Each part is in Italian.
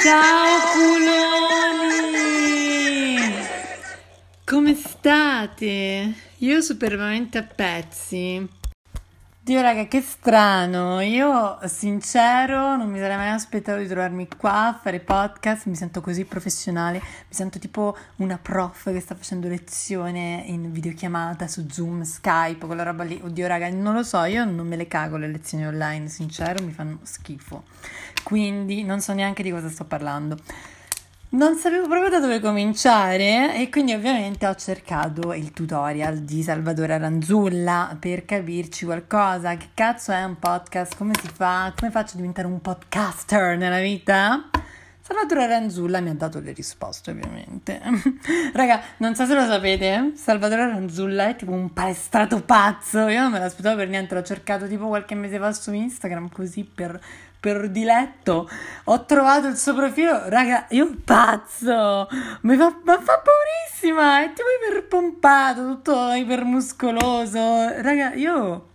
Ciao culoni! Come state? Io superbamente a pezzi. Dio raga, che strano. Io, sincero, non mi sarei mai aspettato di trovarmi qua a fare podcast. Mi sento così professionale. Mi sento tipo una prof che sta facendo lezione in videochiamata su Zoom, Skype, quella roba lì. Oddio raga, non lo so, io non me le cago le lezioni online, sincero, mi fanno schifo. Quindi non so neanche di cosa sto parlando. Non sapevo proprio da dove cominciare e quindi ovviamente ho cercato il tutorial di Salvatore Aranzulla per capirci qualcosa. Che cazzo è un podcast? Come si fa? Come faccio a diventare un podcaster nella vita? Salvatore Aranzulla mi ha dato le risposte, ovviamente. Raga, non so se lo sapete, Salvatore Aranzulla è tipo un palestrato pazzo. Io non me l'aspettavo per niente, l'ho cercato tipo qualche mese fa su Instagram così per per diletto. Ho trovato il suo profilo, raga, io pazzo, mi fa, mi fa paurissima, è tipo iperpompato, tutto ipermuscoloso. Raga, io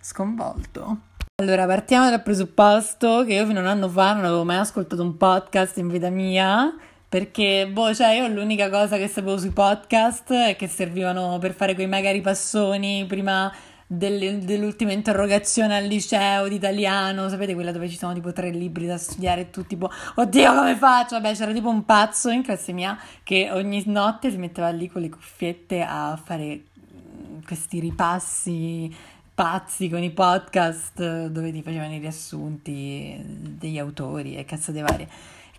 sconvolto. Allora, partiamo dal presupposto che io fino a un anno fa non avevo mai ascoltato un podcast in vita mia. Perché, boh, cioè, io l'unica cosa che sapevo sui podcast è che servivano per fare quei magari passoni prima delle, dell'ultima interrogazione al liceo di italiano, sapete quella dove ci sono tipo tre libri da studiare e tu tipo, oddio come faccio? Vabbè c'era tipo un pazzo in classe mia che ogni notte si metteva lì con le cuffiette a fare mm, questi ripassi pazzi con i podcast dove ti facevano i riassunti degli autori e cazzate varie.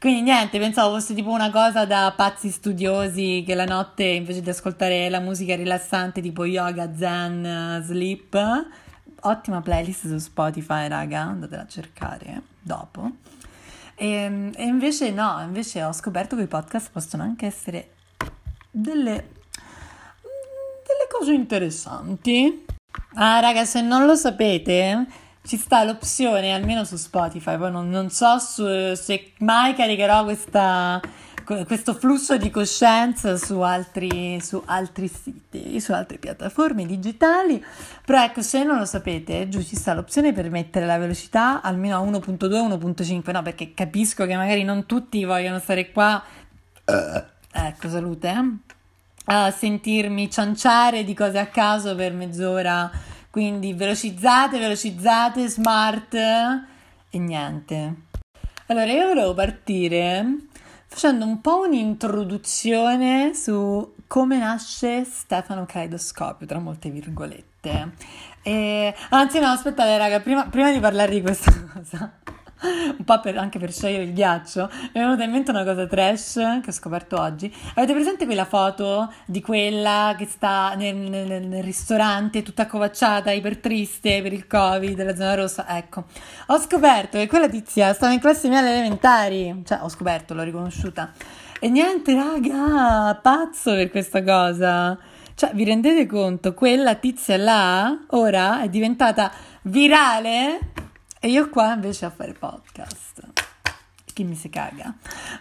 Quindi niente, pensavo fosse tipo una cosa da pazzi studiosi che la notte invece di ascoltare la musica rilassante tipo yoga, zen, sleep, ottima playlist su Spotify, raga, andatela a cercare dopo. E, ehm, e invece no, invece ho scoperto che i podcast possono anche essere delle, delle cose interessanti. Ah, raga, se non lo sapete, ci sta l'opzione, almeno su Spotify, poi non, non so su, se mai caricherò questa, questo flusso di coscienza su altri, su altri siti, su altre piattaforme digitali, però ecco, se non lo sapete, giù ci sta l'opzione per mettere la velocità almeno a 1.2, 1.5, no, perché capisco che magari non tutti vogliono stare qua, ecco, salute, eh? a sentirmi cianciare di cose a caso per mezz'ora quindi velocizzate, velocizzate, smart e niente. Allora io volevo partire facendo un po' un'introduzione su come nasce Stefano Kaleidoscopio, tra molte virgolette. E, anzi no, aspettate raga, prima, prima di parlare di questa cosa un po' per, anche per sciogliere il ghiaccio, mi è venuta in mente una cosa trash che ho scoperto oggi. Avete presente quella foto di quella che sta nel, nel, nel ristorante tutta accovacciata, iper triste per il covid della zona rossa? Ecco, ho scoperto che quella tizia stava in classe mia alle elementari, cioè ho scoperto, l'ho riconosciuta. E niente, raga, pazzo per questa cosa. Cioè, vi rendete conto? Quella tizia là ora è diventata virale e io qua invece a fare podcast. Chi mi si caga?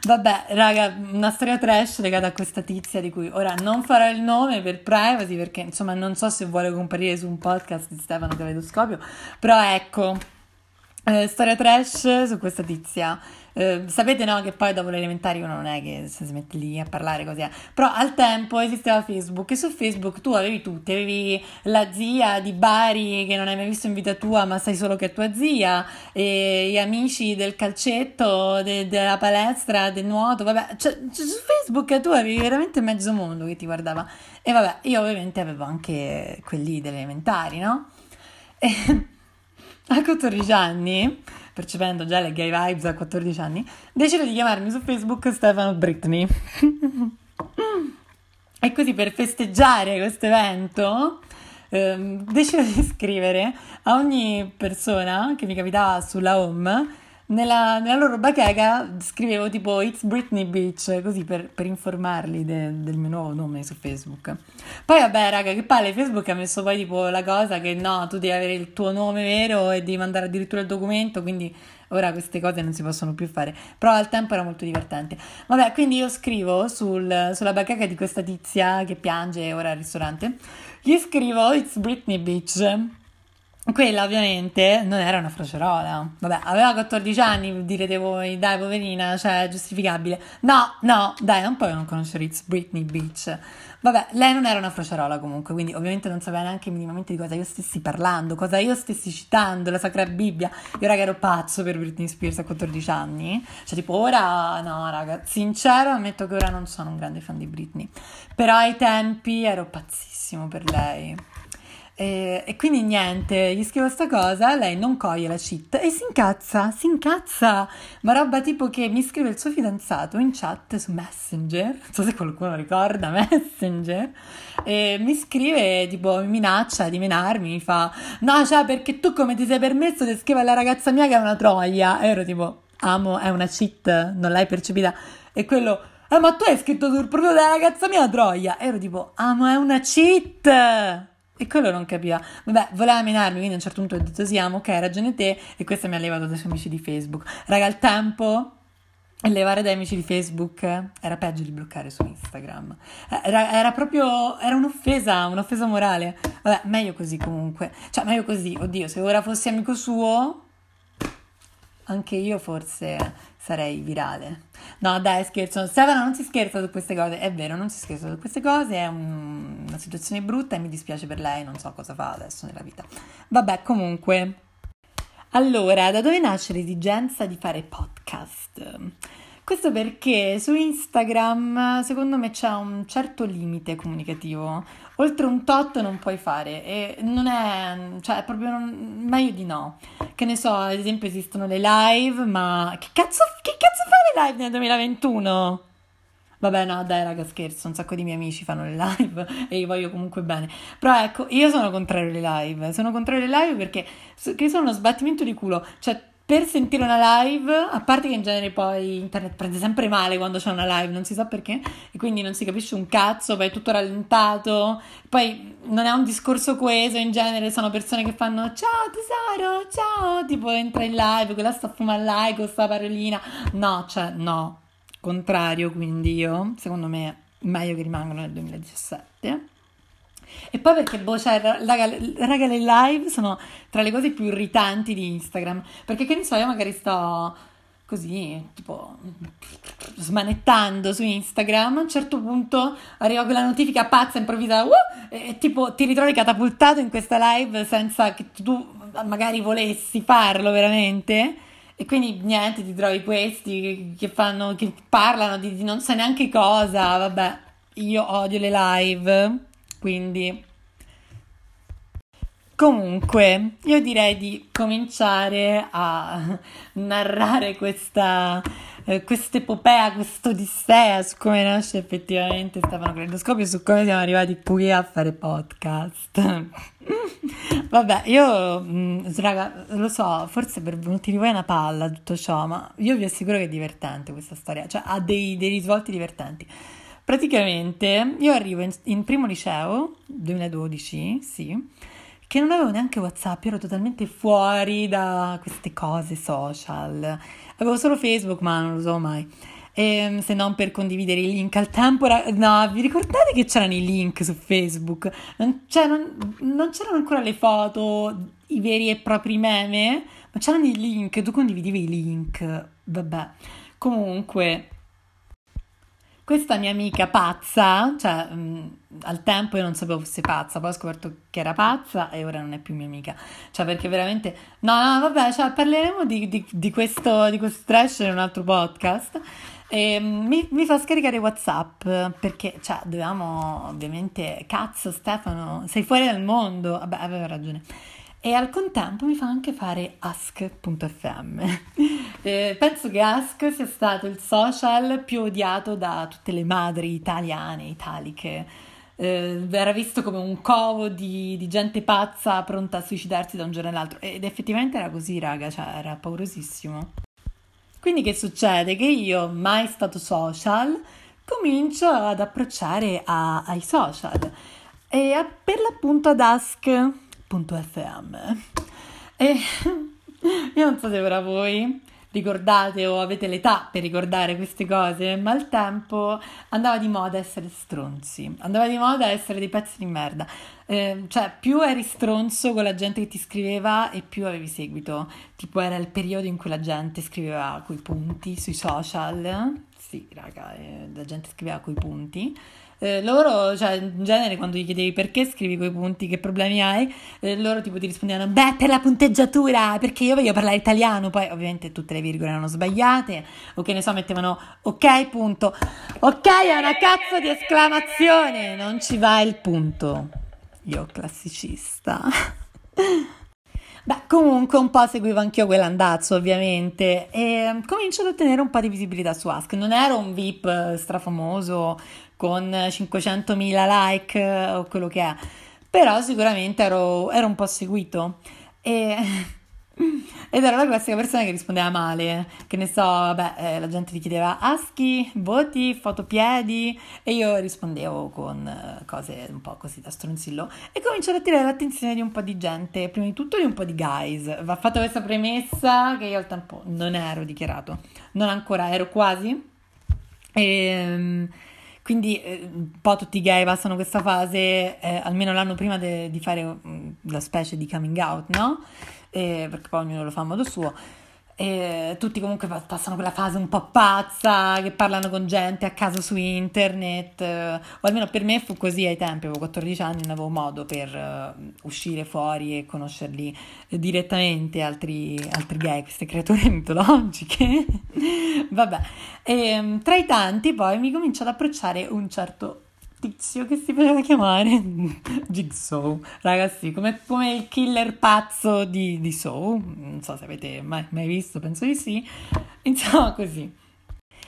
Vabbè, raga, una storia trash legata a questa tizia di cui ora non farò il nome per privacy perché insomma non so se vuole comparire su un podcast di Stefano Caleidoscopio, però ecco, eh, storia trash su questa tizia eh, sapete no che poi dopo le elementari uno non è che si mette lì a parlare così, eh. però al tempo esisteva Facebook e su Facebook tu avevi tutti, avevi la zia di Bari che non hai mai visto in vita tua ma sai solo che è tua zia, e gli amici del calcetto, de- della palestra, del nuoto, vabbè, cioè, cioè, su Facebook tu avevi veramente mezzo mondo che ti guardava e vabbè, io ovviamente avevo anche quelli delle elementari, no? E a 14 anni percependo già le gay vibes a 14 anni, decido di chiamarmi su Facebook Stefano Britney. e così per festeggiare questo evento ehm, decido di scrivere a ogni persona che mi capitava sulla home nella, nella, loro bacheca scrivevo tipo It's Britney Beach, così per, per informarli de, del mio nuovo nome su Facebook. Poi vabbè raga, che palle, Facebook ha messo poi tipo la cosa che no, tu devi avere il tuo nome vero e devi mandare addirittura il documento, quindi ora queste cose non si possono più fare, però al tempo era molto divertente. Vabbè, quindi io scrivo sul, sulla bacheca di questa tizia che piange ora al ristorante, gli scrivo It's Britney Beach quella ovviamente non era una frocerola. Vabbè, aveva 14 anni, direte voi, dai poverina, cioè giustificabile. No, no, dai, non puoi non conoscere It's Britney Beach. Vabbè, lei non era una frocerola comunque, quindi ovviamente non sapeva neanche minimamente di cosa io stessi parlando, cosa io stessi citando, la Sacra Bibbia. Io raga ero pazzo per Britney Spears a 14 anni. Cioè tipo ora, no raga, sincero ammetto che ora non sono un grande fan di Britney. Però ai tempi ero pazzissimo per lei. E, e, quindi niente, gli scrivo sta cosa, lei non coglie la cheat e si incazza, si incazza, ma roba tipo che mi scrive il suo fidanzato in chat su Messenger, non so se qualcuno ricorda Messenger, e mi scrive tipo mi minaccia di menarmi, mi fa no cioè perché tu come ti sei permesso di scrivere alla ragazza mia che è una troia, e ero tipo amo, è una cheat, non l'hai percepita, e quello... Ah, ma tu hai scritto sul profilo della ragazza mia troia. ero tipo, amo, è una cheat. E quello non capiva. Vabbè, voleva menarmi, quindi a un certo punto ho detto sì, amo, ok, hai ragione te. E questo mi ha levato dai suoi amici di Facebook. Raga, al tempo levare dai amici di Facebook era peggio di bloccare su Instagram. Era, era, proprio, era un'offesa, un'offesa morale. Vabbè, meglio così comunque. Cioè, meglio così, oddio, se ora fossi amico suo, anche io forse sarei virale. No, dai, scherzo. Stefano, non si scherza su queste cose. È vero, non si scherza su queste cose. È un, una situazione brutta e mi dispiace per lei. Non so cosa fa adesso nella vita. Vabbè, comunque. Allora, da dove nasce l'esigenza di fare podcast? Questo perché su Instagram secondo me c'è un certo limite comunicativo. Oltre un tot non puoi fare e non è, cioè è proprio non, meglio di no. Che ne so, ad esempio esistono le live, ma che cazzo, che cazzo fai le live nel 2021? Vabbè, no, dai, raga, scherzo. Un sacco di miei amici fanno le live e io voglio comunque bene. Però ecco, io sono contrario alle live. Sono contrario alle live perché che sono uno sbattimento di culo. Cioè, per sentire una live, a parte che in genere poi internet prende sempre male quando c'è una live, non si sa perché, e quindi non si capisce un cazzo, poi è tutto rallentato, poi non è un discorso coeso, in genere sono persone che fanno ciao tesoro, ciao, tipo entra in live, quella sta fumare like con sta parolina, no, cioè no, contrario, quindi io, secondo me, meglio che rimangano nel 2017. E poi perché, boh, cioè, raga, raga, le live sono tra le cose più irritanti di Instagram. Perché che ne so, io magari sto così, tipo, smanettando su Instagram, a un certo punto arriva quella notifica pazza, improvvisa, uh, e tipo ti ritrovi catapultato in questa live senza che tu magari volessi farlo veramente. E quindi niente, ti trovi questi che, fanno, che parlano di, di non sai neanche cosa, vabbè, io odio le live. Quindi, comunque, io direi di cominciare a narrare questa eh, epopea, questa odissea su come nasce effettivamente Stefano Caleidoscopio, su come siamo arrivati qui a fare podcast. Vabbè, io, mm, raga, lo so, forse per motivi voi è una palla tutto ciò, ma io vi assicuro che è divertente questa storia, cioè ha dei, dei risvolti divertenti. Praticamente io arrivo in, in primo liceo, 2012, sì, che non avevo neanche WhatsApp, ero totalmente fuori da queste cose social. Avevo solo Facebook, ma non lo so mai. E, ehm, se non per condividere i link al tempo. Era... No, vi ricordate che c'erano i link su Facebook? Non, cioè, non, non c'erano ancora le foto, i veri e propri meme, ma c'erano i link, tu condividevi i link. Vabbè. Comunque, questa mia amica pazza, cioè mh, al tempo io non sapevo fosse pazza, poi ho scoperto che era pazza e ora non è più mia amica. Cioè perché veramente... No, no, vabbè, cioè, parleremo di, di, di, questo, di questo trash in un altro podcast. E mi, mi, fa scaricare WhatsApp perché, cioè, dovevamo ovviamente... Cazzo Stefano, sei fuori dal mondo. Vabbè, aveva ragione e al contempo mi fa anche fare ask.fm. eh, penso che ask sia stato il social più odiato da tutte le madri italiane, italiche. Eh, era visto come un covo di, di, gente pazza pronta a suicidarsi da un giorno all'altro ed effettivamente era così, raga, cioè era paurosissimo. Quindi che succede? Che io, mai stato social, comincio ad approcciare a, ai social e a, per l'appunto ad ask.fm. E io non so se ora voi, ricordate o avete l'età per ricordare queste cose, ma al tempo andava di moda essere stronzi, andava di moda essere dei pezzi di merda. Eh, cioè, più eri stronzo con la gente che ti scriveva e più avevi seguito. Tipo, era il periodo in cui la gente scriveva coi punti sui social. Sì, raga, eh, la gente scriveva coi punti eh, loro, cioè, in genere, quando gli chiedevi perché scrivi quei punti, che problemi hai, eh, loro tipo ti rispondevano, beh, per la punteggiatura, perché io voglio parlare italiano, poi ovviamente tutte le virgole erano sbagliate, o che ne so, mettevano ok, punto. Ok, è una cazzo di esclamazione, non ci va il punto. Io classicista. Beh, comunque un po' seguivo anch'io quell'andazzo, ovviamente, e comincio ad ottenere un po' di visibilità su Ask. Non ero un VIP eh, strafamoso con 500.000 like eh, o quello che è, però sicuramente ero, ero un po' seguito. E ed ero la classica persona che rispondeva male, che ne so, vabbè, eh, la gente ti chiedeva aschi, voti, fotopiedi e io rispondevo con eh, cose un po' così da stronzillo e comincio ad attirare l'attenzione di un po' di gente, prima di tutto di un po' di guys. Va fatta questa premessa che io al tempo non ero dichiarato, non ancora, ero quasi. E, ehm, quindi eh, un po' tutti i gay passano questa fase, eh, almeno l'anno prima de- di fare mm, la specie di coming out, no? eh, perché poi ognuno lo fa a modo suo. E tutti comunque passano quella fase un po' pazza, che parlano con gente a caso su internet, o almeno per me fu così ai tempi, avevo 14 anni, non avevo modo per uh, uscire fuori e conoscerli direttamente, altri, altri gay, queste creature mitologiche. Vabbè, e, ehm, tra i tanti poi mi comincia ad approcciare un certo tizio che si poteva chiamare Jigsaw, ragazzi, come, come il killer pazzo di, di Saw, non so se avete mai, mai visto, penso di sì, insomma così.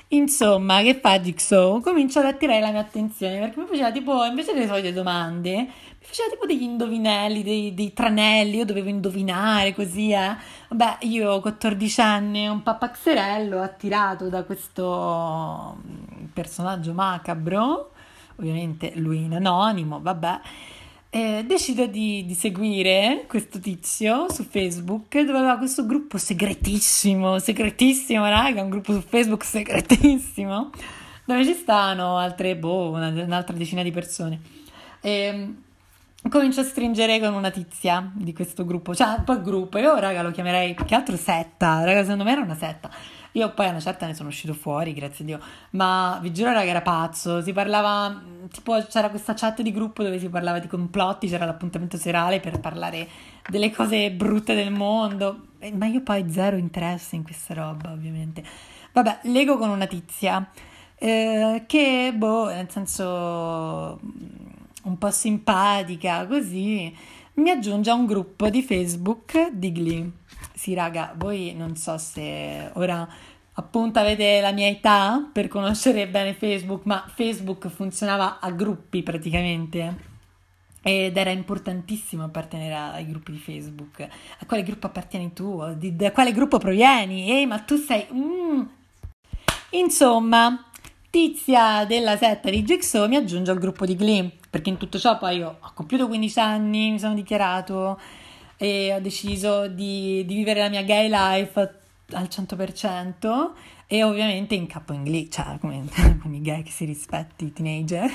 Insomma, che fa Jigsaw? Comincia ad attirare la mia attenzione perché mi faceva tipo, invece delle solite domande, mi faceva tipo degli indovinelli, dei, dei tranelli, io dovevo indovinare così, eh. Vabbè, io 14 anni, un papaxerello attirato da questo personaggio macabro, ovviamente lui in anonimo, vabbè, eh, decido di, di, seguire questo tizio su Facebook dove aveva questo gruppo segretissimo, segretissimo, raga, un gruppo su Facebook segretissimo, dove ci stanno altre, boh, una, un'altra decina di persone. E, ehm, comincio a stringere con una tizia di questo gruppo, cioè un po' gruppo, io raga lo chiamerei più che altro setta, raga secondo me era una setta io poi a una certa ne sono uscito fuori, grazie a Dio, ma vi giuro raga era pazzo, si parlava, tipo c'era questa chat di gruppo dove si parlava di complotti, c'era l'appuntamento serale per parlare delle cose brutte del mondo, ma io poi zero interesse in questa roba ovviamente. Vabbè, leggo con una tizia eh, che, boh, nel senso un po' simpatica, così, mi aggiunge a un gruppo di Facebook di Glee. Sì, raga, voi non so se ora appunto avete la mia età per conoscere bene Facebook, ma Facebook funzionava a gruppi praticamente. Ed era importantissimo appartenere ai gruppi di Facebook. A quale gruppo appartieni tu? da quale gruppo provieni? Ehi, ma tu sei... Mm. Insomma, Tizia della setta di Jigsaw mi aggiunge al gruppo di Glee, perché in tutto ciò poi io ho compiuto 15 anni, mi sono dichiarato e ho deciso di, di vivere la mia gay life al 100% e ovviamente in capo in glee, cioè come, i gay che si rispetti, i teenager.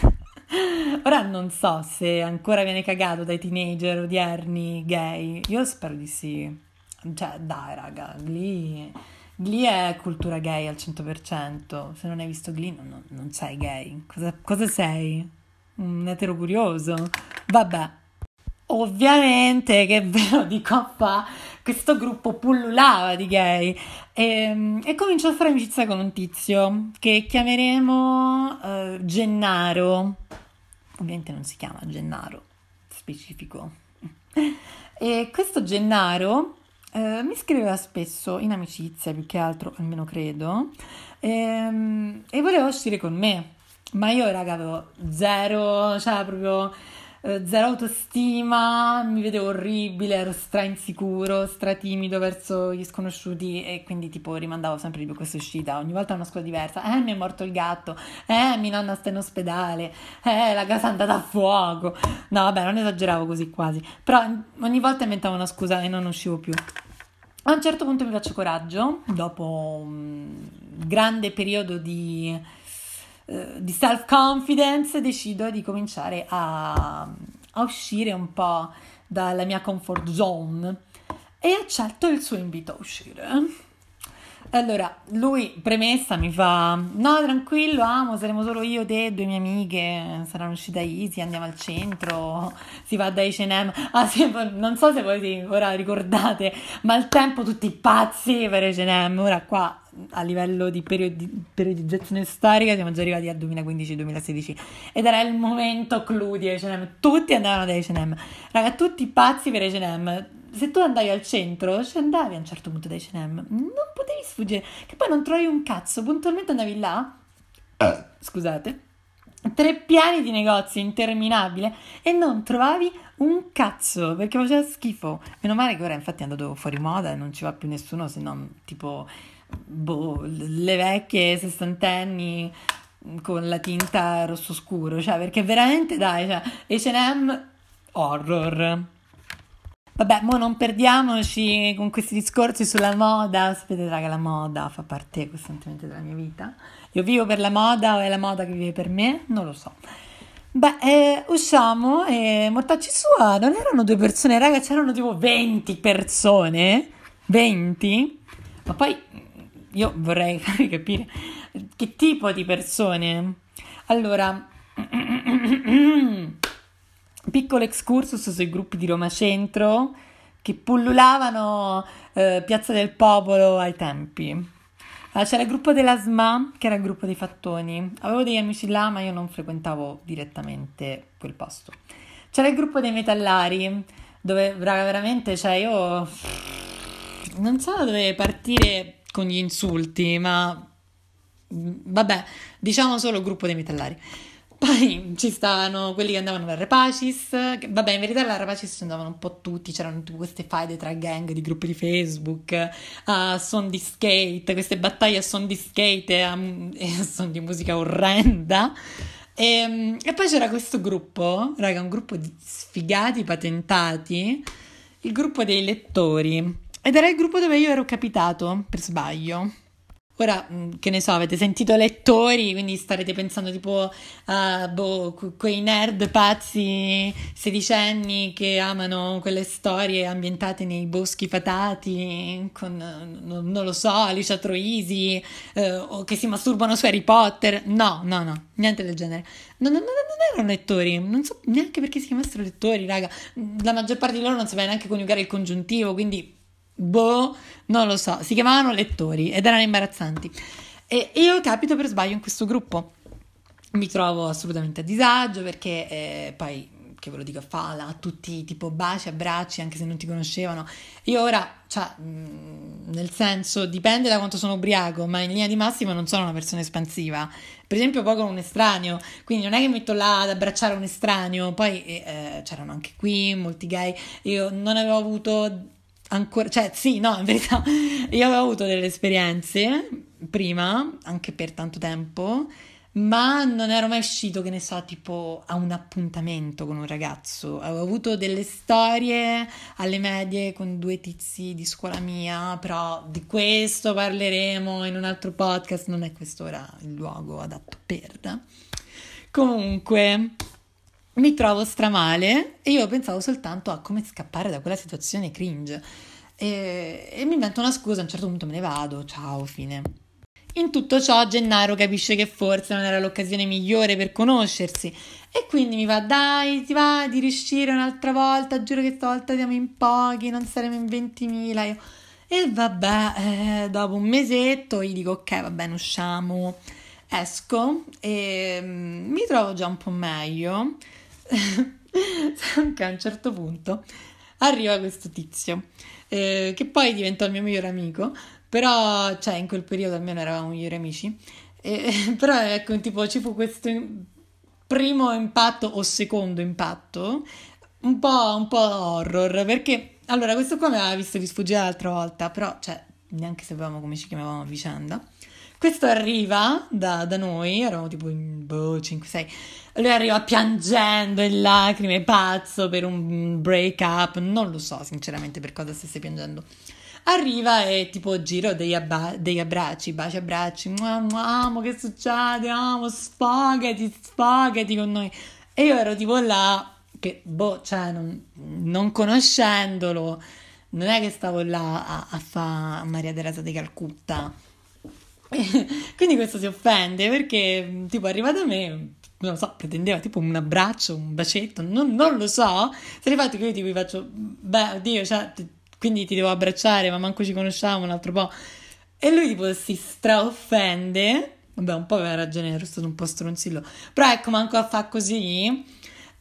Ora non so se ancora viene cagato dai teenager odierni gay, io spero di sì. Cioè, dai raga, Glee, Glee è cultura gay al 100%, se non hai visto Glee non, non sei gay. Cosa, cosa sei? Un etero curioso? Vabbè. Ovviamente, che ve lo dico fa, questo gruppo pullulava di gay e, ehm, e comincio a fare amicizia con un tizio che chiameremo uh, Gennaro. Ovviamente non si chiama Gennaro, specifico. E questo Gennaro uh, mi scriveva spesso in amicizia, più che altro, almeno credo, e, um, e voleva uscire con me. Ma io, raga, avevo zero, cioè proprio eh, zero autostima, mi vedevo orribile, ero stra insicuro, stra timido verso gli sconosciuti e quindi tipo rimandavo sempre di più questa uscita, ogni volta una scuola diversa, eh mi è morto il gatto, eh mia nonna sta in ospedale, eh la casa è andata a fuoco, no vabbè non esageravo così quasi, però ogni volta inventavo una scusa e non uscivo più. A un certo punto mi faccio coraggio, dopo un grande periodo di, eh, di self-confidence, decido di cominciare a, a uscire un po' dalla mia comfort zone e accetto il suo invito a uscire. Allora, lui, premessa, mi fa: No, tranquillo, amo, saremo solo io, te, due mie amiche. Saranno uscite Easy, andiamo al centro. Si va da HM. Ah, sì, non so se voi ora ricordate, ma al tempo tutti pazzi per HM. Ora, qua a livello di periodi, periodizzazione storica, siamo già arrivati al 2015-2016 ed era il momento clou di HM. Tutti andavano da HM, raga, tutti pazzi per HM se tu andavi al centro, ci andavi a un certo punto da H&M, non potevi sfuggire, che poi non trovi un cazzo, puntualmente andavi là, eh. scusate, tre piani di negozi interminabile e non trovavi un cazzo perché faceva schifo. Meno male che ora infatti è andato fuori moda e non ci va più nessuno se non tipo boh, le vecchie sessantenni con la tinta rosso scuro, cioè perché veramente dai, cioè, H&M horror. Vabbè, mo non perdiamoci con questi discorsi sulla moda. Sapete, raga, la moda fa parte costantemente della mia vita. Io vivo per la moda o è la moda che vive per me? Non lo so. Beh, eh, usciamo e mortacci sua, non erano due persone, raga, c'erano tipo 20 persone. 20? Ma poi io vorrei capire che tipo di persone. Allora, piccolo excursus sui gruppi di Roma Centro che pullulavano eh, Piazza del Popolo ai tempi. Allora, c'era il gruppo della SMA, che era il gruppo dei fattoni. Avevo degli amici là, ma io non frequentavo direttamente quel posto. C'era il gruppo dei metallari, dove veramente, cioè io non so da dove partire con gli insulti, ma vabbè, diciamo solo gruppo dei metallari. Poi ci stavano quelli che andavano alla Rapacis, vabbè in verità alla Rapacis ci andavano un po' tutti, c'erano tutte queste faide tra gang di gruppi di Facebook, a suon di skate, queste battaglie a suon di skate e a, a suon di musica orrenda. E, ehm, e, poi c'era questo gruppo, raga, un gruppo di sfigati patentati, il gruppo dei lettori. Ed era il gruppo dove io ero capitato per sbaglio. Ora, mm, che ne so, avete sentito lettori, quindi starete pensando tipo a boh, quei nerd pazzi sedicenni che amano quelle storie ambientate nei boschi fatati con, non, lo so, Alicia Troisi, eh, o che si masturbano su Harry Potter. No, no, no, niente del genere. Non, non, non erano lettori, non so neanche perché si chiamassero lettori, raga. La maggior parte di loro non sapeva neanche coniugare il congiuntivo, quindi boh, non lo so, si chiamavano lettori ed erano imbarazzanti. E io capito per sbaglio in questo gruppo. Mi trovo assolutamente a disagio perché eh, poi, che ve lo dico, fa là, tutti tipo baci, abbracci, anche se non ti conoscevano. Io ora, cioè, mh, nel senso, dipende da quanto sono ubriaco, ma in linea di massima non sono una persona espansiva. Per esempio, poi con un estraneo, quindi non è che metto là ad abbracciare un estraneo. Poi eh, c'erano anche qui molti gay. Io non avevo avuto ancora, cioè sì, no, in verità io avevo avuto delle esperienze prima, anche per tanto tempo, ma non ero mai uscito, che ne so, tipo a un appuntamento con un ragazzo. Avevo avuto delle storie alle medie con due tizi di scuola mia, però di questo parleremo in un altro podcast, non è questo ora il luogo adatto per. Comunque, mi trovo stramale e io pensavo soltanto a come scappare da quella situazione cringe e, e mi invento una scusa, a un certo punto me ne vado, ciao, fine. In tutto ciò Gennaro capisce che forse non era l'occasione migliore per conoscersi e quindi mi va dai ti va di riuscire un'altra volta, giuro che stavolta siamo in pochi, non saremo in 20.000 io. E vabbè, eh, dopo un mesetto gli dico ok va bene usciamo, esco e mm, mi trovo già un po' meglio anche a un certo punto arriva questo tizio eh, che poi diventò il mio migliore amico però cioè in quel periodo almeno eravamo migliori amici eh, però ecco tipo ci fu questo primo impatto o secondo impatto un po', un po' horror perché allora questo qua mi aveva visto di sfuggire l'altra volta però cioè neanche sapevamo come ci chiamavamo a vicenda questo arriva da, da noi, eravamo tipo in boh, 5-6. Lui arriva piangendo in lacrime, pazzo per un break up. Non lo so, sinceramente, per cosa stesse piangendo. arriva e tipo giro degli, abba- degli abbracci, baci, abbracci, amo, che succede, amo, sfogati, sfogati con noi. E io ero tipo là, che boh, cioè, non, non conoscendolo, non è che stavo là a, a fare Maria Teresa di Calcutta. Quindi questo si offende perché tipo arriva da me, non lo so, pretendeva tipo un abbraccio, un bacetto, non, non lo so. Se infatti che io tipo faccio, beh, oddio, cioè, quindi ti devo abbracciare, ma manco ci conosciamo un altro po'. E lui tipo si straoffende. Vabbè, un po' aveva ragione, ero stato un po' stronzillo. Però ecco, manco a fa così.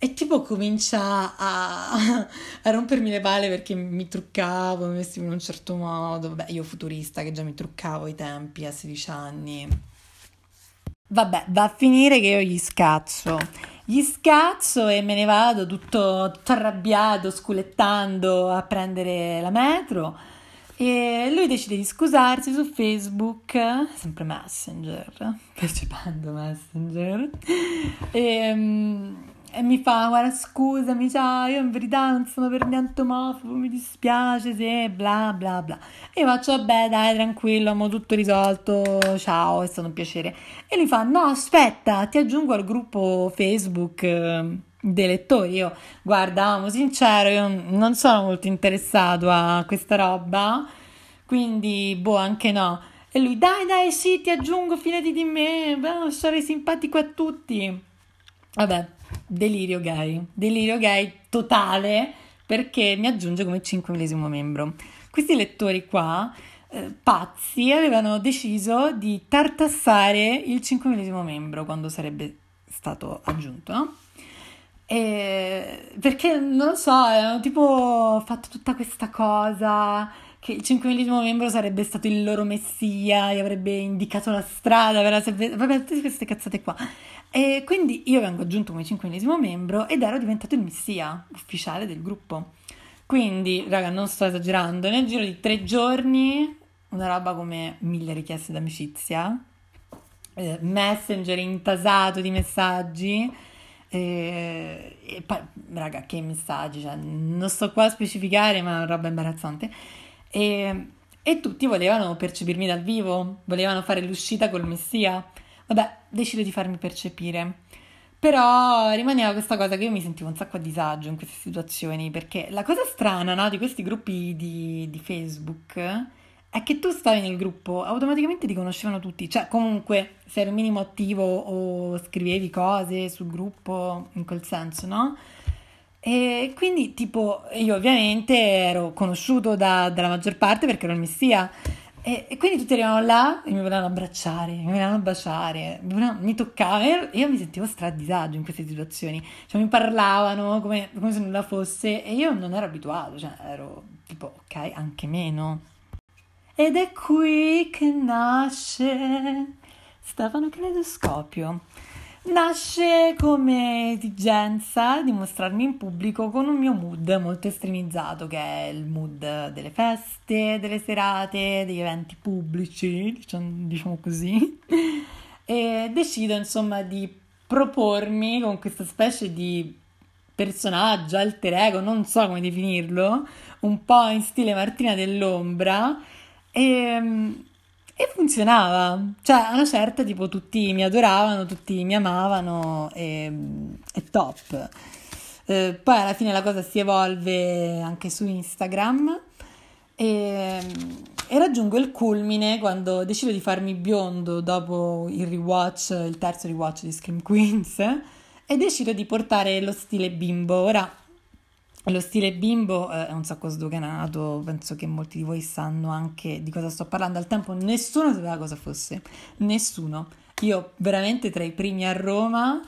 E tipo comincia a, a, rompermi le palle perché mi truccavo, mi vestivo in un certo modo. Vabbè, io futurista che già mi truccavo ai tempi a 16 anni. Vabbè, va a finire che io gli scaccio. Gli scaccio e me ne vado tutto, tutto arrabbiato, sculettando a prendere la metro. E lui decide di scusarsi su Facebook, sempre Messenger, percependo Messenger. E, e mi fa, guarda scusami, ciao, io in verità non sono per niente omofobo, mi dispiace se bla bla bla. E io faccio, vabbè dai, tranquillo, ho tutto risolto, ciao, è stato un piacere. E lui fa, no aspetta, ti aggiungo al gruppo Facebook ehm, dei lettori. Io, guarda, amo sincero, io non sono molto interessato a questa roba, quindi boh, anche no. E lui, dai dai, sì, ti aggiungo, fidati di me, sarei simpatico a tutti. Vabbè, delirio gay, delirio gay totale perché mi aggiunge come 5 millesimo membro. Questi lettori qua, eh, pazzi, avevano deciso di tartassare il 5 millesimo membro quando sarebbe stato aggiunto, no? E perché non lo so, hanno tipo fatto tutta questa cosa che il 5 millesimo membro sarebbe stato il loro messia, gli avrebbe indicato la strada, vabbè, tutte queste cazzate qua. E quindi io vengo aggiunto come 5 membro ed ero diventato il messia ufficiale del gruppo. Quindi, raga, non sto esagerando, nel giro di tre giorni, una roba come mille richieste d'amicizia, eh, messenger intasato di messaggi, eh, e poi, raga, che messaggi, cioè, non sto qua a specificare, ma è una roba imbarazzante. E, e tutti volevano percepirmi dal vivo, volevano fare l'uscita col messia. Vabbè, decido di farmi percepire. Però rimaneva questa cosa che io mi sentivo un sacco a disagio in queste situazioni, perché la cosa strana no, di questi gruppi di, di, Facebook è che tu stavi nel gruppo, automaticamente ti conoscevano tutti, cioè comunque se eri un minimo attivo o scrivevi cose sul gruppo in quel senso, no? E quindi tipo io ovviamente ero conosciuto da, dalla maggior parte perché ero il messia e, e, quindi tutti arrivavano là e mi volevano abbracciare, mi volevano baciare, mi, volevano, mi toccavano. Io mi sentivo stra disagio in queste situazioni. Cioè mi parlavano come, come se nulla fosse e io non ero abituato, cioè ero tipo ok, anche meno. Ed è qui che nasce Stefano Caleidoscopio nasce come esigenza di mostrarmi in pubblico con un mio mood molto estremizzato, che è il mood delle feste, delle serate, degli eventi pubblici, diciamo, diciamo così. E decido insomma di propormi con questa specie di personaggio, alter ego, non so come definirlo, un po' in stile Martina dell'Ombra. E e funzionava, cioè a una certa tipo tutti mi adoravano, tutti mi amavano e, e top. Eh, poi alla fine la cosa si evolve anche su Instagram e, e, raggiungo il culmine quando decido di farmi biondo dopo il rewatch, il terzo rewatch di Scream Queens e decido di portare lo stile bimbo. Ora lo stile bimbo eh, è un sacco sdoganato, penso che molti di voi sanno anche di cosa sto parlando. Al tempo nessuno sapeva cosa fosse, nessuno. Io veramente tra i primi a Roma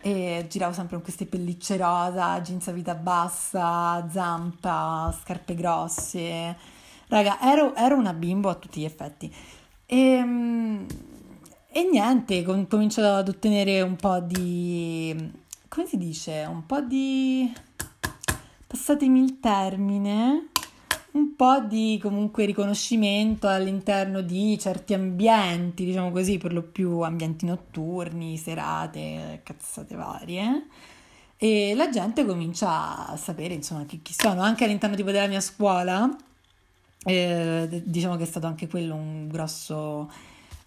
e giravo sempre con queste pellicce rosa, jeans a vita bassa, zampa, scarpe grosse. Raga, ero, ero una bimbo a tutti gli effetti. E, ehm, e niente, com- comincio ad ottenere un po' di... come si dice? Un po' di passatemi il termine, un po' di comunque riconoscimento all'interno di certi ambienti, diciamo così, per lo più ambienti notturni, serate, cazzate varie. E la gente comincia a sapere, insomma, chi, chi sono, anche all'interno tipo della mia scuola. eh, diciamo che è stato anche quello un grosso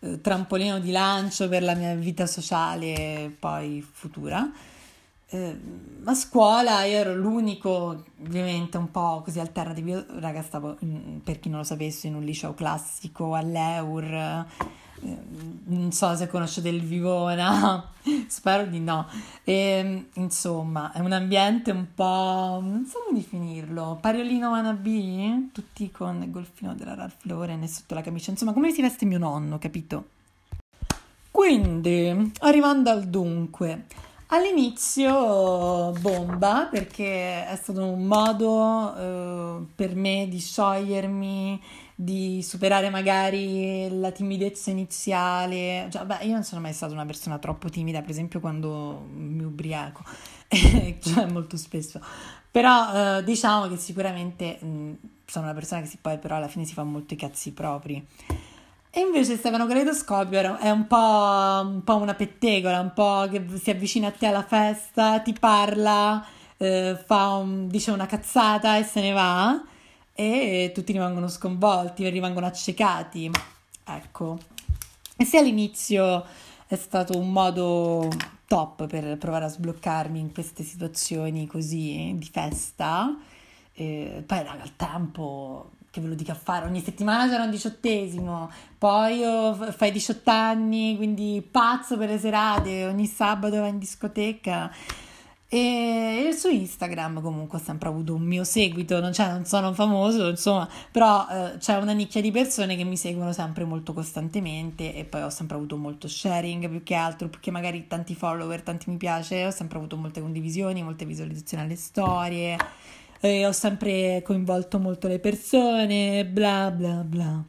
eh, trampolino di lancio per la mia vita sociale poi futura. Eh, a scuola io ero l'unico, ovviamente un po' così alternativo, io raga stavo, per chi non lo sapesse, in un liceo classico all'Eur, non so se conoscete il Vivona, spero di no. E, ehm, insomma, è un ambiente un po', non so come definirlo, pariolino wannabe, tutti con il golfino della Ralph Lauren e sotto la camicia, insomma, come si veste mio nonno, capito? Quindi, arrivando al dunque, all'inizio bomba perché è stato un modo eh, per me di sciogliermi di superare magari la timidezza iniziale. Cioè, beh, io non sono mai stata una persona troppo timida, per esempio quando mi ubriaco, cioè molto spesso. Però eh, diciamo che sicuramente mh, sono una persona che si, poi però alla fine si fa molto i cazzi propri. E invece Stefano Caleidoscopio è un po', un po', una pettegola, un po' che si avvicina a te alla festa, ti parla, eh, un, dice una cazzata e se ne va e tutti rimangono sconvolti, rimangono accecati. Ecco. E se all'inizio è stato un modo top per provare a sbloccarmi in queste situazioni così di festa, eh, poi raga, il tempo che ve lo dica a fare, ogni settimana c'era un diciottesimo, poi fai 18 anni, quindi pazzo per le serate, ogni sabato vai in discoteca. E su Instagram comunque ho sempre avuto un mio seguito, non, cioè, non sono famoso, insomma, però eh, c'è una nicchia di persone che mi seguono sempre molto costantemente e poi ho sempre avuto molto sharing più che altro, perché magari tanti follower, tanti mi piace, ho sempre avuto molte condivisioni, molte visualizzazioni alle storie, e ho sempre coinvolto molto le persone, bla bla bla.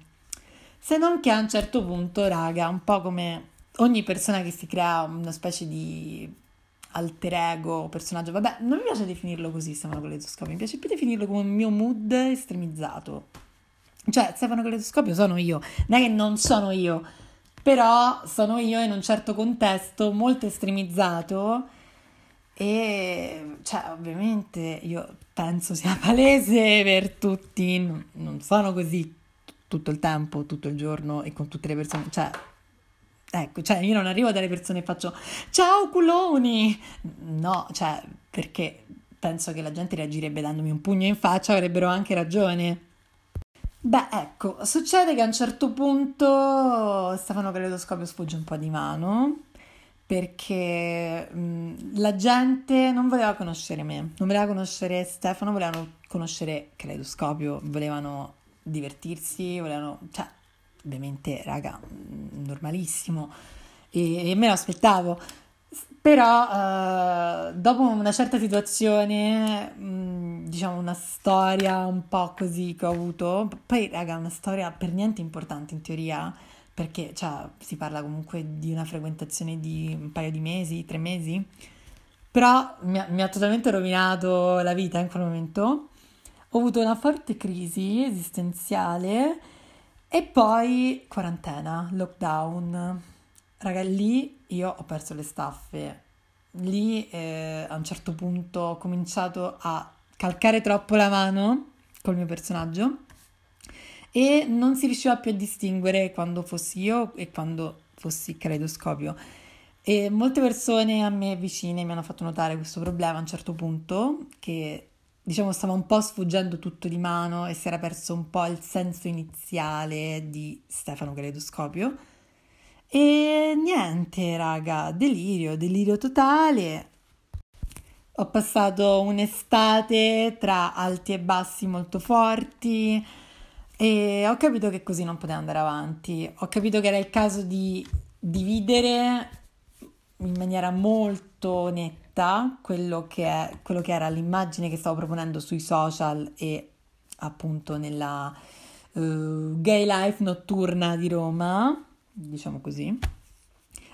Se non che a un certo punto, raga, un po' come ogni persona che si crea una specie di alter ego, personaggio, vabbè, non mi piace definirlo così Stefano Coletoscopio, mi piace più definirlo come un mio mood estremizzato. Cioè, Stefano Coletoscopio sono io, non è che non sono io, però sono io in un certo contesto molto estremizzato e cioè ovviamente io penso sia palese per tutti, non, non sono così tutto il tempo, tutto il giorno e con tutte le persone, cioè Ecco, cioè io non arrivo dalle persone e faccio ciao culoni! No, cioè perché penso che la gente reagirebbe dandomi un pugno in faccia, avrebbero anche ragione. Beh, ecco, succede che a un certo punto Stefano Caleidoscopio sfugge un po' di mano perché mh, la gente non voleva conoscere me, non voleva conoscere Stefano, volevano conoscere Caleidoscopio, volevano divertirsi, volevano... cioè ovviamente, raga, normalissimo, e, e me lo aspettavo. Però eh, dopo una certa situazione, mh, diciamo una storia un po' così che ho avuto, poi raga, una storia per niente importante in teoria, perché cioè, si parla comunque di una frequentazione di un paio di mesi, tre mesi, però mi ha, mi ha totalmente rovinato la vita in quel momento. Ho avuto una forte crisi esistenziale e poi quarantena, lockdown. Raga, lì io ho perso le staffe. Lì eh, a un certo punto ho cominciato a calcare troppo la mano col mio personaggio e non si riusciva più a distinguere quando fossi io e quando fossi caleidoscopio. E molte persone a me vicine mi hanno fatto notare questo problema a un certo punto, che diciamo stava un po' sfuggendo tutto di mano e si era perso un po' il senso iniziale di Stefano Caleidoscopio. E niente, raga, delirio, delirio totale. Ho passato un'estate tra alti e bassi molto forti e ho capito che così non poteva andare avanti. Ho capito che era il caso di dividere in maniera molto netta quello che, è, quello che era l'immagine che stavo proponendo sui social e appunto nella uh, gay life notturna di Roma, diciamo così,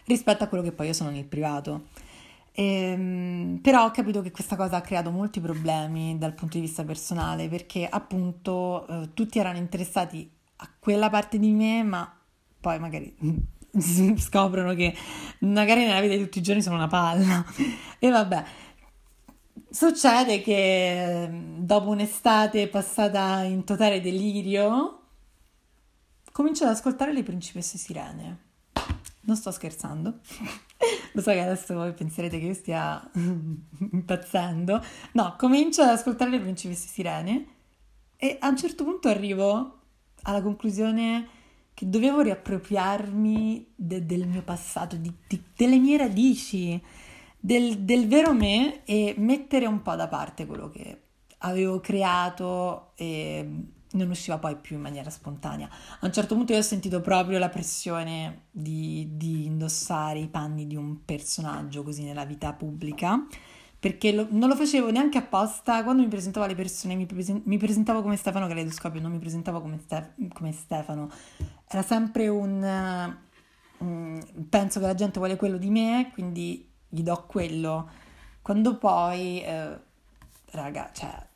rispetto a quello che poi io sono nel privato. Ehm, però ho capito che questa cosa ha creato molti problemi dal punto di vista personale perché appunto uh, tutti erano interessati a quella parte di me, ma poi magari scoprono che magari nella vita di tutti i giorni sono una palla. E vabbè, succede che dopo un'estate passata in totale delirio, comincio ad ascoltare le principesse sirene. Non sto scherzando. Lo so che adesso voi penserete che io stia impazzendo. No, comincio ad ascoltare le principesse sirene e a un certo punto arrivo alla conclusione che dovevo riappropriarmi de- del mio passato, di, di, delle mie radici, del, del vero me e mettere un po' da parte quello che avevo creato e non usciva poi più in maniera spontanea. A un certo punto io ho sentito proprio la pressione di, di indossare i panni di un personaggio così nella vita pubblica, perché lo, non lo facevo neanche apposta. Quando mi presentavo alle persone mi, presen- mi presentavo come Stefano Caleidoscopio, non mi presentavo come, Ste- come Stefano. Era sempre un... Um, penso che la gente vuole quello di me, quindi gli do quello. Quando poi... Eh, raga, cioè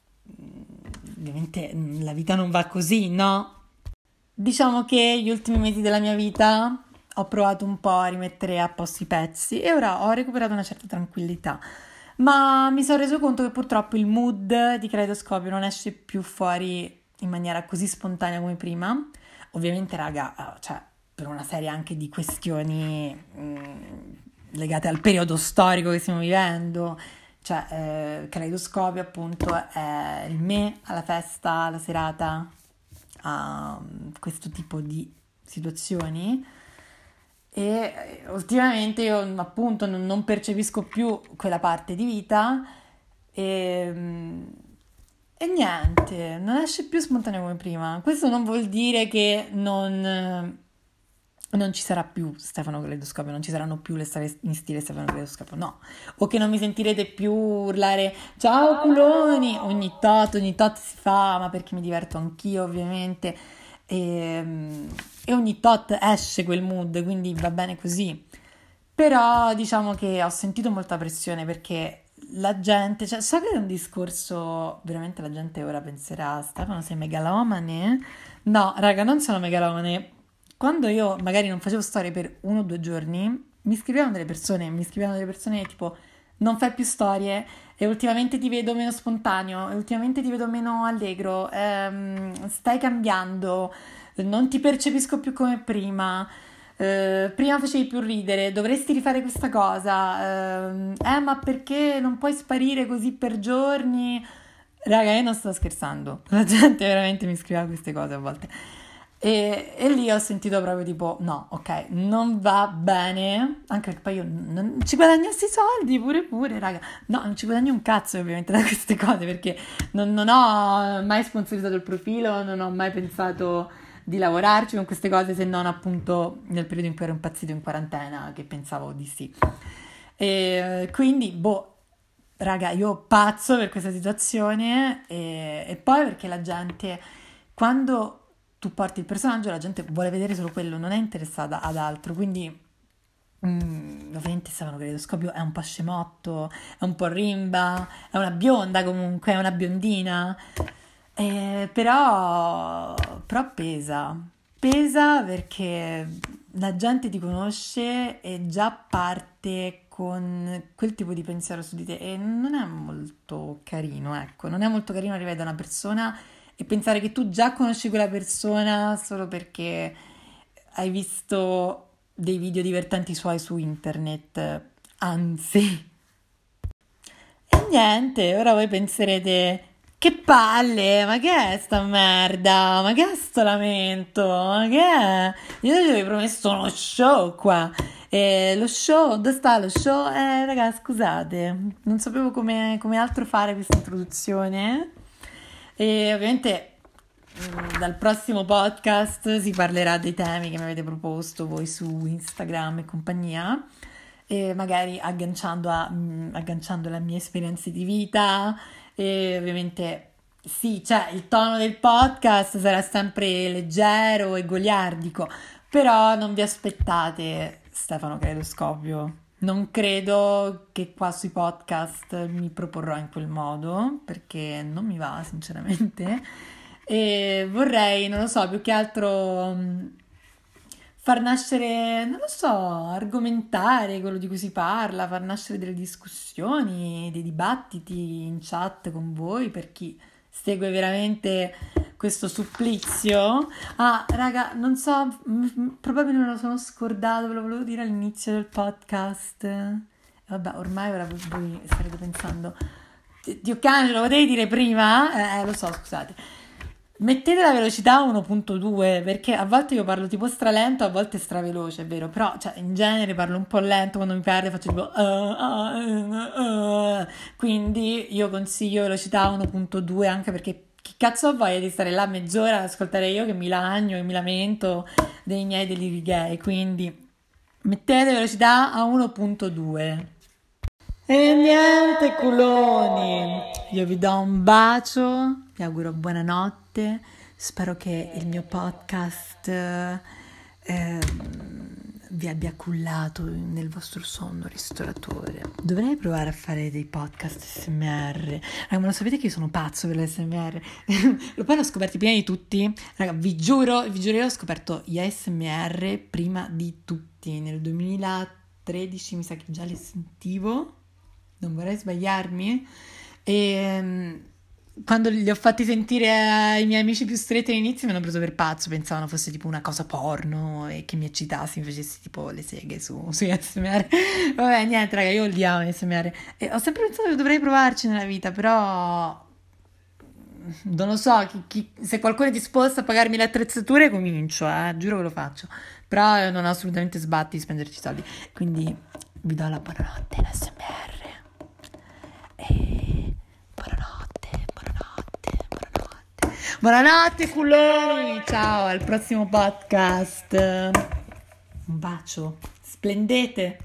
ovviamente mm, la vita non va così, no? Diciamo che gli ultimi mesi della mia vita ho provato un po' a rimettere a posto i pezzi e ora ho recuperato una certa tranquillità. Ma mi sono reso conto che purtroppo il mood di Kaleidoscopio non esce più fuori in maniera così spontanea come prima. Ovviamente, raga, eh, cioè, per una serie anche di questioni mh, mm, legate al periodo storico che stiamo vivendo, cioè, eh, Caleidoscopio appunto è il me alla festa, alla serata, a um, questo tipo di situazioni e eh, ultimamente io appunto non, non percepisco più quella parte di vita e, mm, e, niente, non esce più spontaneo come prima. Questo non vuol dire che non non ci sarà più Stefano Caleidoscopio, non ci saranno più le storie in stile Stefano Caleidoscopio, no. O che non mi sentirete più urlare ciao culoni ogni tot, ogni tot si fa, ma perché mi diverto anch'io ovviamente. E, ehm, e ogni tot esce quel mood, quindi va bene così. Però diciamo che ho sentito molta pressione perché la gente, cioè so che è un discorso, veramente la gente ora penserà Stefano sei megalomane? No, raga, non sono megalomane, quando io magari non facevo storie per uno o due giorni, mi scrivevano delle persone, mi scrivevano delle persone tipo non fai più storie e ultimamente ti vedo meno spontaneo, e ultimamente ti vedo meno allegro, ehm, stai cambiando, non ti percepisco più come prima. Uh, prima facevi più ridere, dovresti rifare questa cosa. Uh, eh, ma perché non puoi sparire così per giorni? Raga, io non sto scherzando. La gente veramente mi scriveva queste cose a volte. E, e, lì ho sentito proprio tipo, no, ok, non va bene, anche perché poi io non ci guadagnassi soldi pure pure, raga. No, non ci guadagno un cazzo ovviamente da queste cose perché non, non ho mai sponsorizzato il profilo, non ho mai pensato di lavorarci con queste cose se non appunto nel periodo in cui ero impazzito in quarantena che pensavo di sì. E quindi, boh, raga, io pazzo per questa situazione e, e poi perché la gente quando tu porti il personaggio, la gente vuole vedere solo quello, non è interessata ad altro, quindi Mm, ovviamente Stefano Caleidoscopio è un po' scemotto, è un po' rimba, è una bionda comunque, è una biondina, eh, però, però pesa, pesa perché la gente ti conosce e già parte con quel tipo di pensiero su di te e non è molto carino, ecco, non è molto carino arrivare da una persona e pensare che tu già conosci quella persona solo perché hai visto dei video divertenti suoi su internet, anzi. E niente, ora voi penserete che palle, ma che è sta merda? Ma che è sto lamento? Ma che è? Io ti avevo promesso uno show qua. E lo show, dove sta lo show? Eh, raga, scusate, non sapevo come, come altro fare questa introduzione. E ovviamente mm, dal prossimo podcast si parlerà dei temi che mi avete proposto voi su Instagram e compagnia. E magari agganciando, a, mm, agganciando le mie esperienze di vita. E ovviamente sì, cioè il tono del podcast sarà sempre leggero e goliardico, però non vi aspettate Stefano Caleidoscopio non credo che qua sui podcast mi proporrò in quel modo perché non mi va sinceramente. E vorrei, non lo so, più che altro mm, far nascere, non lo so, argomentare quello di cui si parla, far nascere delle discussioni, dei dibattiti in chat con voi per chi segue veramente questo supplizio. Ah, raga, non so, probabilmente me lo sono scordato, ve lo volevo dire all'inizio del podcast. Vabbè, ormai ora voi starete pensando, Dio cane, lo potevi dire prima? Eh, lo so, scusate. Mettete la velocità a 1.2 perché a volte io parlo tipo stralento, a volte straveloce, è vero, però cioè, in genere parlo un po' lento, quando mi perde faccio tipo uh, uh, uh, quindi io consiglio velocità a 1.2 anche perché chi cazzo ho voglia di stare là mezz'ora ad ascoltare io che mi lagno e mi lamento dei miei deliri gay, quindi mettete velocità a 1.2. E niente culoni, io vi do un bacio, vi auguro buonanotte, spero che il mio podcast eh, vi abbia cullato nel vostro sonno ristoratore. Dovrei provare a fare dei podcast SMR. Raga, ma lo sapete che io sono pazzo per l'SMR? Poi l'ho scoperto prima di tutti. Raga, vi giuro, vi giuro, io ho scoperto gli ASMR prima di tutti. Nel 2013 mi sa che già li sentivo. Non vorrei sbagliarmi. E ehm, quando li ho fatti sentire ai miei amici più stretti all'inizio mi hanno preso per pazzo, pensavano fosse tipo una cosa porno e che mi eccitassi, mi facessi tipo le seghe su, su SMR. Vabbè, niente, raga, io odiavo SMR e ho sempre pensato che dovrei provarci nella vita, però non lo so, chi, chi, se qualcuno è disposto a pagarmi le attrezzature comincio, eh, giuro che lo faccio, però non ho assolutamente sbatti di spenderci soldi, quindi vi do la buonanotte in SMR. E Buonanotte culoni, ciao, al prossimo podcast. Un bacio, splendete.